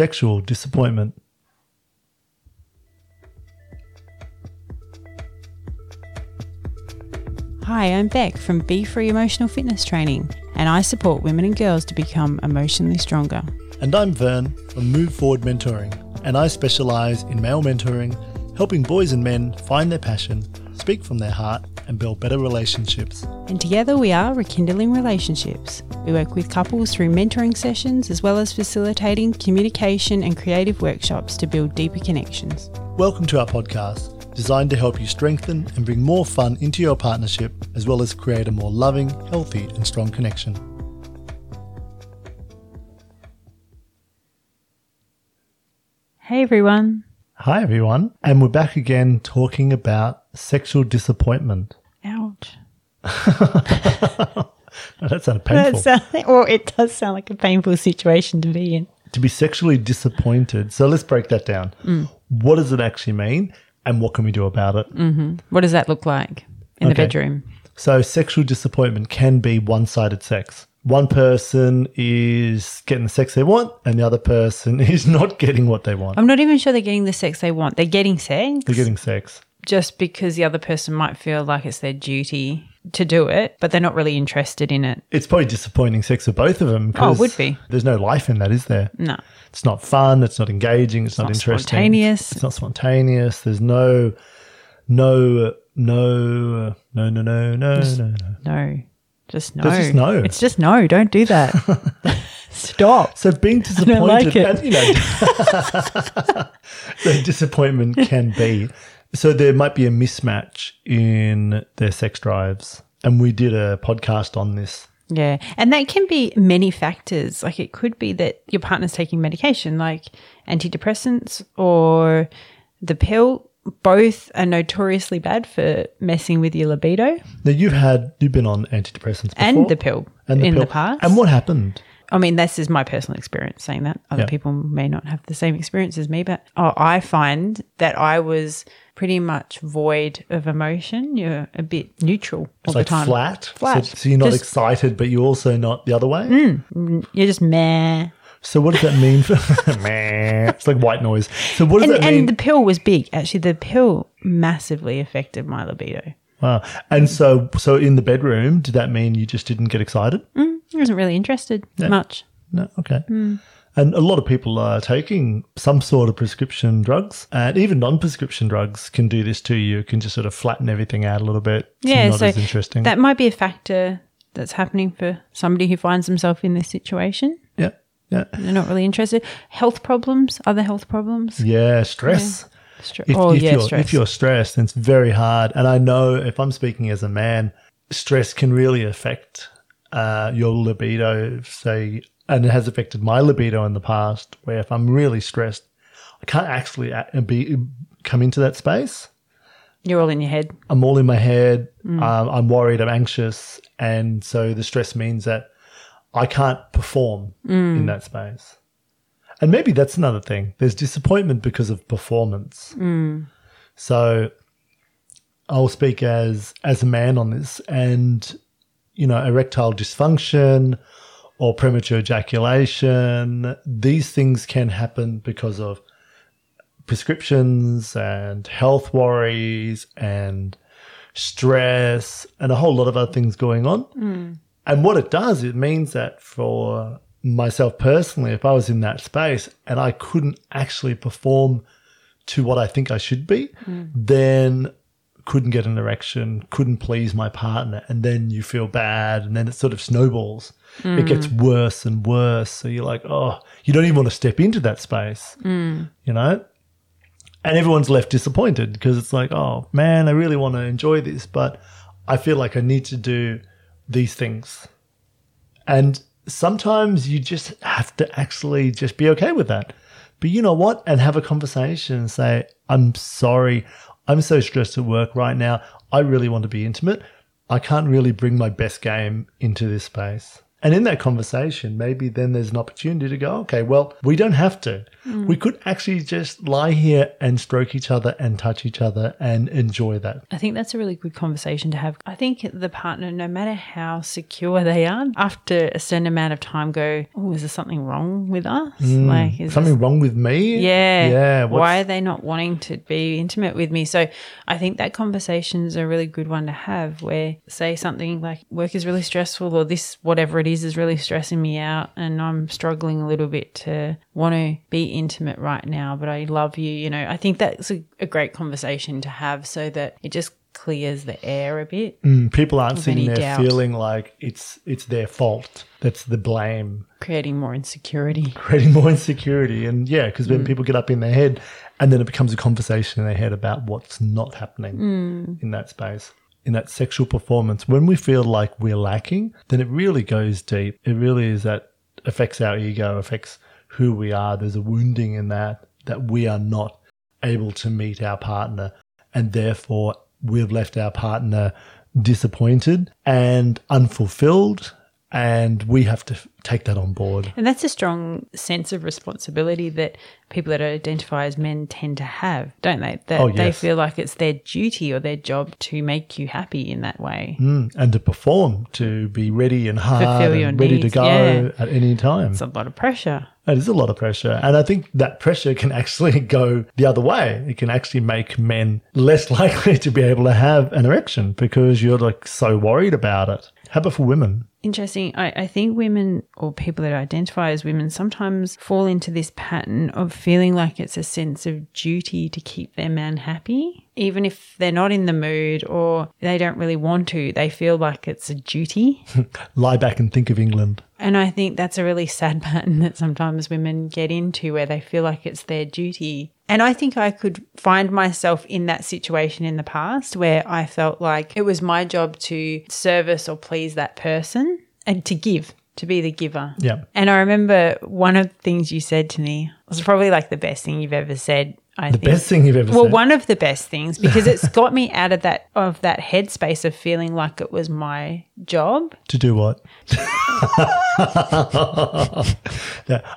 sexual disappointment. Hi, I'm Beck from Be Free Emotional Fitness Training, and I support women and girls to become emotionally stronger. And I'm Vern from Move Forward Mentoring, and I specialize in male mentoring, helping boys and men find their passion, speak from their heart, and build better relationships. And together we are rekindling relationships. We work with couples through mentoring sessions as well as facilitating communication and creative workshops to build deeper connections. Welcome to our podcast, designed to help you strengthen and bring more fun into your partnership, as well as create a more loving, healthy, and strong connection. Hey everyone. Hi, everyone, and we're back again talking about sexual disappointment. Ouch. That sounded painful. That sound, or it does sound like a painful situation to be in. to be sexually disappointed. So let's break that down. Mm. What does it actually mean, and what can we do about it? Mm-hmm. What does that look like in the bedroom? So, sexual disappointment can be one sided sex. One person is getting the sex they want, and the other person is not getting what they want. I'm not even sure they're getting the sex they want. They're getting sex. They're getting sex. just because the other person might feel like it's their duty to do it, but they're not really interested in it. It's probably disappointing sex for both of them. Oh, would be. There's no life in that, is there? No. It's not fun. It's not engaging. It's, not, not interesting. spontaneous. It's not spontaneous. There's no, no, no, no, no, no, no, no, no. Just no. Just no. It's just no. Don't do that. Stop. So being disappointed, like and, you know, the disappointment can be. So there might be a mismatch in their sex drives, and we did a podcast on this. Yeah. And that can be many factors. Like it could be that your partner's taking medication, like antidepressants or the pill. Both are notoriously bad for messing with your libido Now you've had you've been on antidepressants before, and the pill and in pill. the past. And what happened? I mean, this is my personal experience saying that. Other Yeah. people may not have the same experience as me, but oh, I find that I was pretty much void of emotion. You're a bit neutral all It's the like time. flat. Flat. So, so you're not Just- excited, but you're also not the other way. Mm, mm, you're just meh. So what does that mean for? Meh. it's like white noise. So what does And, that mean? and the pill was big. Actually, the pill massively affected my libido. wow. And so so in the bedroom, did that mean you just didn't get excited? I wasn't really interested much. No, okay. Hmm. And a lot of people are taking some sort of prescription drugs, and even non-prescription drugs can do this to you. It can just sort of flatten everything out a little bit. It's Yeah, not so as interesting. that might be a factor that's happening for somebody who finds themselves in this situation. Yeah, yeah, They're not really interested. Health problems, other health problems. yeah. Stress. Stre- If, oh if yeah, you're, stress. if you're stressed, then it's very hard. And I know if I'm speaking as a man, stress can really affect uh, your libido. Say, and it has affected my libido in the past. Where if I'm really stressed, I can't actually be come into that space. You're all in your head. I'm all in my head. Um, I'm worried. I'm anxious, and so the stress means that I can't perform in that space. And maybe that's another thing. There's disappointment because of performance. So I'll speak as as a man on this, and you know, erectile dysfunction or premature ejaculation. These things can happen because of prescriptions and health worries and stress and a whole lot of other things going on. And what it does, it means that for myself personally, if I was in that space and I couldn't actually perform to what I think I should be, hmm. then couldn't get an erection, couldn't please my partner, and then you feel bad, and then it sort of snowballs. It gets hmm. worse and worse. So you're like, oh, you don't even want to step into that space, hmm. you know? And everyone's left disappointed because it's like, oh man, I really want to enjoy this, but I feel like I need to do these things. And sometimes you just have to actually just be okay with that. But you know what? And have a conversation and say, I'm sorry. I'm so stressed at work right now. I really want to be intimate. I can't really bring my best game into this space. And in that conversation, maybe then there's an opportunity to go, okay, well, we don't have to. Hmm. We could actually just lie here and stroke each other and touch each other and enjoy that. I think that's a really good conversation to have. I think the partner, no matter how secure they are, after a certain amount of time, go, "Oh, is there something wrong with us? Hmm. Like, is Something this- wrong with me? yeah, Yeah. what's- Why are they not wanting to be intimate with me? So I think that conversation is a really good one to have. Where say something like, "Work is really stressful," or "This whatever it is is really stressing me out," and I'm struggling a little bit to want to be intimate right now, but I love you. You know, I think that's a, a great conversation to have, so that it just clears the air a bit, Mm, people aren't sitting there doubt. feeling like it's it's their fault. That's the blame. creating more insecurity. creating more insecurity. And yeah, because when people get up in their head and then it becomes a conversation in their head about what's not happening in that space, in that sexual performance, when we feel like we're lacking, then it really goes deep. It really is that affects our ego, affects who we are. There's a wounding in that, that we are not able to meet our partner. And therefore, we've left our partner disappointed and unfulfilled. And we have to take that on board. And that's a strong sense of responsibility that people that identify as men tend to have, don't they? That Oh, they feel like it's their duty or their job to make you happy in that way. Mm, and to perform, to be ready and hard and ready to go yeah. at any time. It's a lot of pressure. It is a lot of pressure. And I think that pressure can actually go the other way. It can actually make men less likely to be able to have an erection because you're like so worried about it. How about for women? Interesting. I, I think women or people that identify as women sometimes fall into this pattern of feeling like it's a sense of duty to keep their man happy. Even if they're not in the mood or they don't really want to, they feel like it's a duty. Lie back and think of England. And I think that's a really sad pattern that sometimes women get into where they feel like it's their duty. And I think I could find myself in that situation in the past where I felt like it was my job to service or please that person and to give, to be the giver. Yeah. And I remember one of the things you said to me was probably like the best thing you've ever said. I The think. best thing you've ever Well, one of the best things because it's got me out of that of that headspace of feeling like it was my job to do what?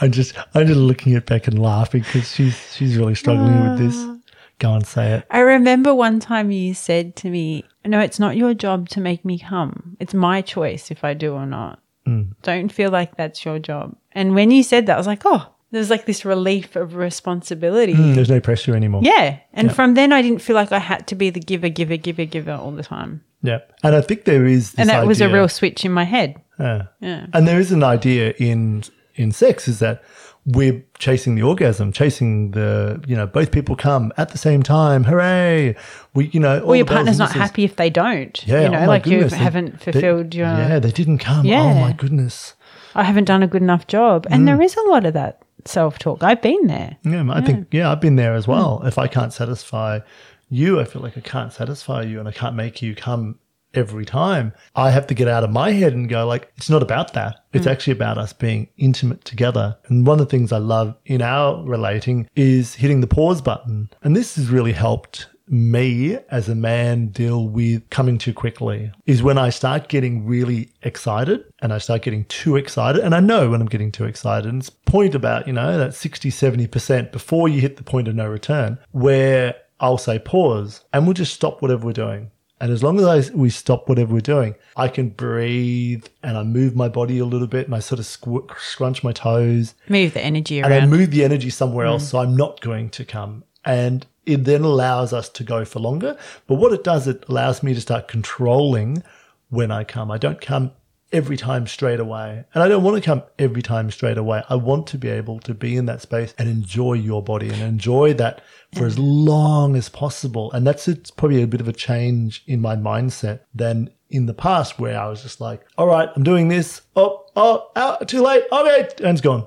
I'm just I'm just looking at Beck and laughing because she's she's really struggling with this. Ah. Go and say it. I remember one time you said to me, No, it's not your job to make me come. It's my choice if I do or not. Mm. Don't feel like that's your job. And when you said that, I was like, Oh, there's like this relief of responsibility. Mm, There's no pressure anymore. Yeah. And from then, I didn't feel like I had to be the giver, giver, giver, giver all the time. Yeah. And I think there is this And that was a real switch in my head. Yeah. Yeah. And there is an idea in in sex is that we're chasing the orgasm, chasing the you know both people come at the same time. Hooray! We you know Or your partner's not happy if they don't. Yeah, You oh know, my like you goodness, they- haven't they- fulfilled your. Yeah, they didn't come. Yeah. Oh my goodness. I haven't done a good enough job. And there is a lot of that self talk. I've been there. Yeah, I think yeah, I've been there as well. Mm. If I can't satisfy you, I feel like I can't satisfy you, and I can't make you come every time. I have to get out of my head and go like, it's not about that. It's mm. actually about us being intimate together. And one of the things I love in our relating is hitting the pause button, and this has really helped me as a man deal with coming too quickly is when I start getting really excited and I start getting too excited. And I know when I'm getting too excited. And it's point about, you know, that 60, 70% before you hit the point of no return where I'll say pause and we'll just stop whatever we're doing. And as long as I, we stop whatever we're doing, I can breathe and I move my body a little bit and I sort of squ- scrunch my toes Move the energy around. and I move the energy somewhere mm. else so I'm not going to come. And it then allows us to go for longer. But what it does, it allows me to start controlling when I come. I don't come every time straight away. And I don't want to come every time straight away. I want to be able to be in that space and enjoy your body and enjoy that for as long as possible. And that's it's probably a bit of a change in my mindset than in the past where I was just like, all right, I'm doing this. Oh, oh, oh too late. Okay. And it's gone.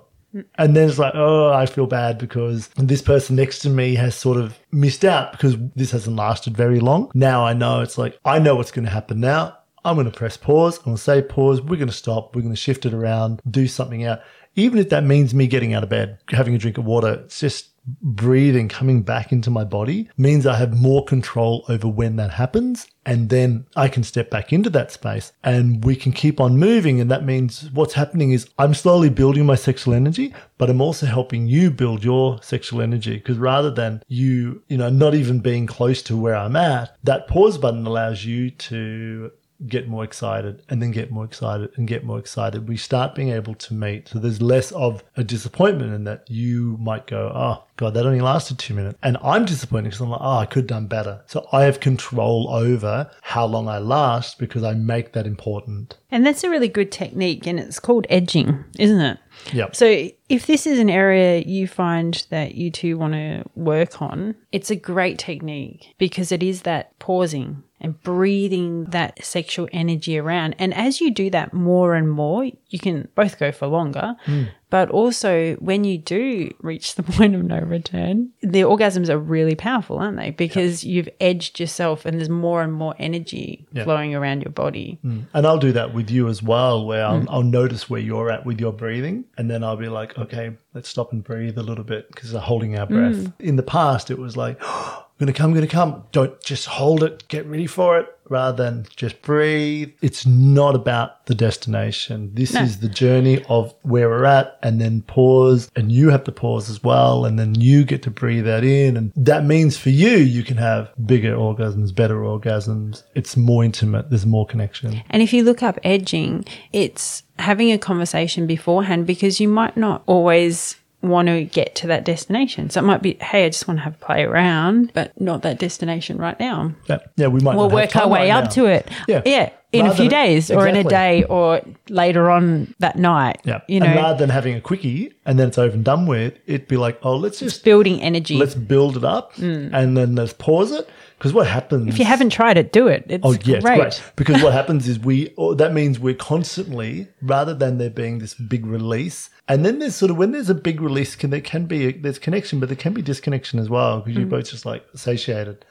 And then it's like, oh, I feel bad because this person next to me has sort of missed out because this hasn't lasted very long. Now I know it's like, I know what's going to happen now. I'm going to press pause. I'm going to say pause. We're going to stop. We're going to shift it around, do something out. Even if that means me getting out of bed, having a drink of water, it's just breathing coming back into my body means I have more control over when that happens. And then I can step back into that space and we can keep on moving. And that means what's happening is I'm slowly building my sexual energy, but I'm also helping you build your sexual energy. Because rather than you, you know, not even being close to where I'm at, that pause button allows you to get more excited and then get more excited and get more excited. We start being able to meet. So there's less of a disappointment in that you might go, oh, God, that only lasted two minutes. And I'm disappointed because I'm like, oh, I could have done better. So I have control over how long I last because I make that important. And that's a really good technique, and it's called edging, isn't it? Yep. So, if this is an area you find that you two want to work on, it's a great technique because it is that pausing and breathing that sexual energy around. And as you do that more and more, you can both go for longer. Hmm. But also, when you do reach the point of no return, the orgasms are really powerful, aren't they? Because you've edged yourself and there's more and more energy flowing around your body. Hmm. And I'll do that with you as well, where I'll, hmm. I'll notice where you're at with your breathing. And then I'll be like, okay, let's stop and breathe a little bit because holding our breath. In the past, it was like, oh, I'm going to come, going to come. Don't just hold it, get ready for it, rather than just breathe. It's not about the destination. This No. is the journey of where we're at and then pause. And you have to pause as well. And then you get to breathe that in. And that means for you, you can have bigger orgasms, better orgasms. It's more intimate. There's more connection. And if you look up edging, it's having a conversation beforehand because you might not always want to get to that destination. So it might be, hey, I just want to have a play around, but not that destination right now. Yeah, yeah, we might. We'll work our way right up now. to it. Yeah. Yeah. In a few than- days or in a day or later on that night. Yeah, You know, and rather than having a quickie and then it's over and done with, it'd be like, oh, let's just building energy. let's build it up and then let's pause it. Because what happens Mm. if you haven't tried it, do it. It's Oh yeah, great. it's great. Because what happens is we oh, that means we're constantly rather than there being this big release, and then there's sort of when there's a big release, can there can be there's connection, but there can be disconnection as well because Mm. you're both just like satiated.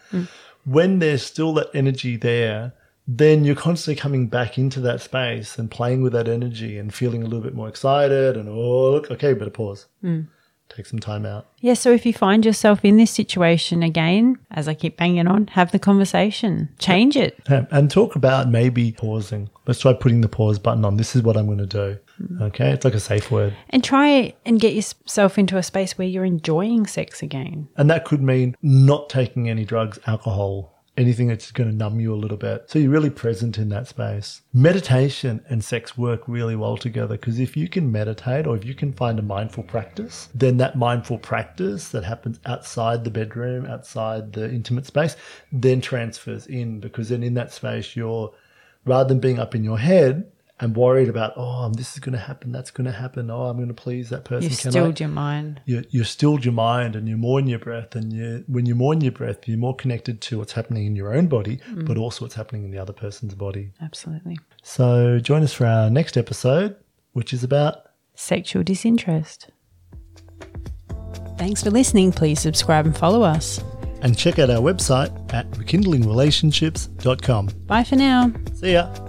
When there's still that energy there, then you're constantly coming back into that space and playing with that energy and feeling a little bit more excited and oh look okay, better pause, Mm. take some time out. Yeah, so if you find yourself in this situation again, as I keep banging on, have the conversation, change it. And talk about maybe pausing. Let's try putting the pause button on. This is what I'm going to do. Okay, it's like a safe word. And try and get yourself into a space where you're enjoying sex again. And that could mean not taking any drugs, alcohol, anything that's going to numb you a little bit. So you're really present in that space. Meditation and sex work really well together because if you can meditate or if you can find a mindful practice, then that mindful practice that happens outside the bedroom, outside the intimate space, then transfers in because then in that space, you're rather than being up in your head, and worried about, oh, um, this is going to happen, that's going to happen, oh, I'm going to please that person. You've Can I- stilled your mind. you you stilled your mind and you're more in your breath and you when you're more in your breath you're more connected to what's happening in your own body mm. but also what's happening in the other person's body Absolutely. so join us for our next episode which is about Sexual disinterest. Thanks for listening. Please subscribe and follow us. and check out our website at rekindlingrelationships.com Bye for now. see ya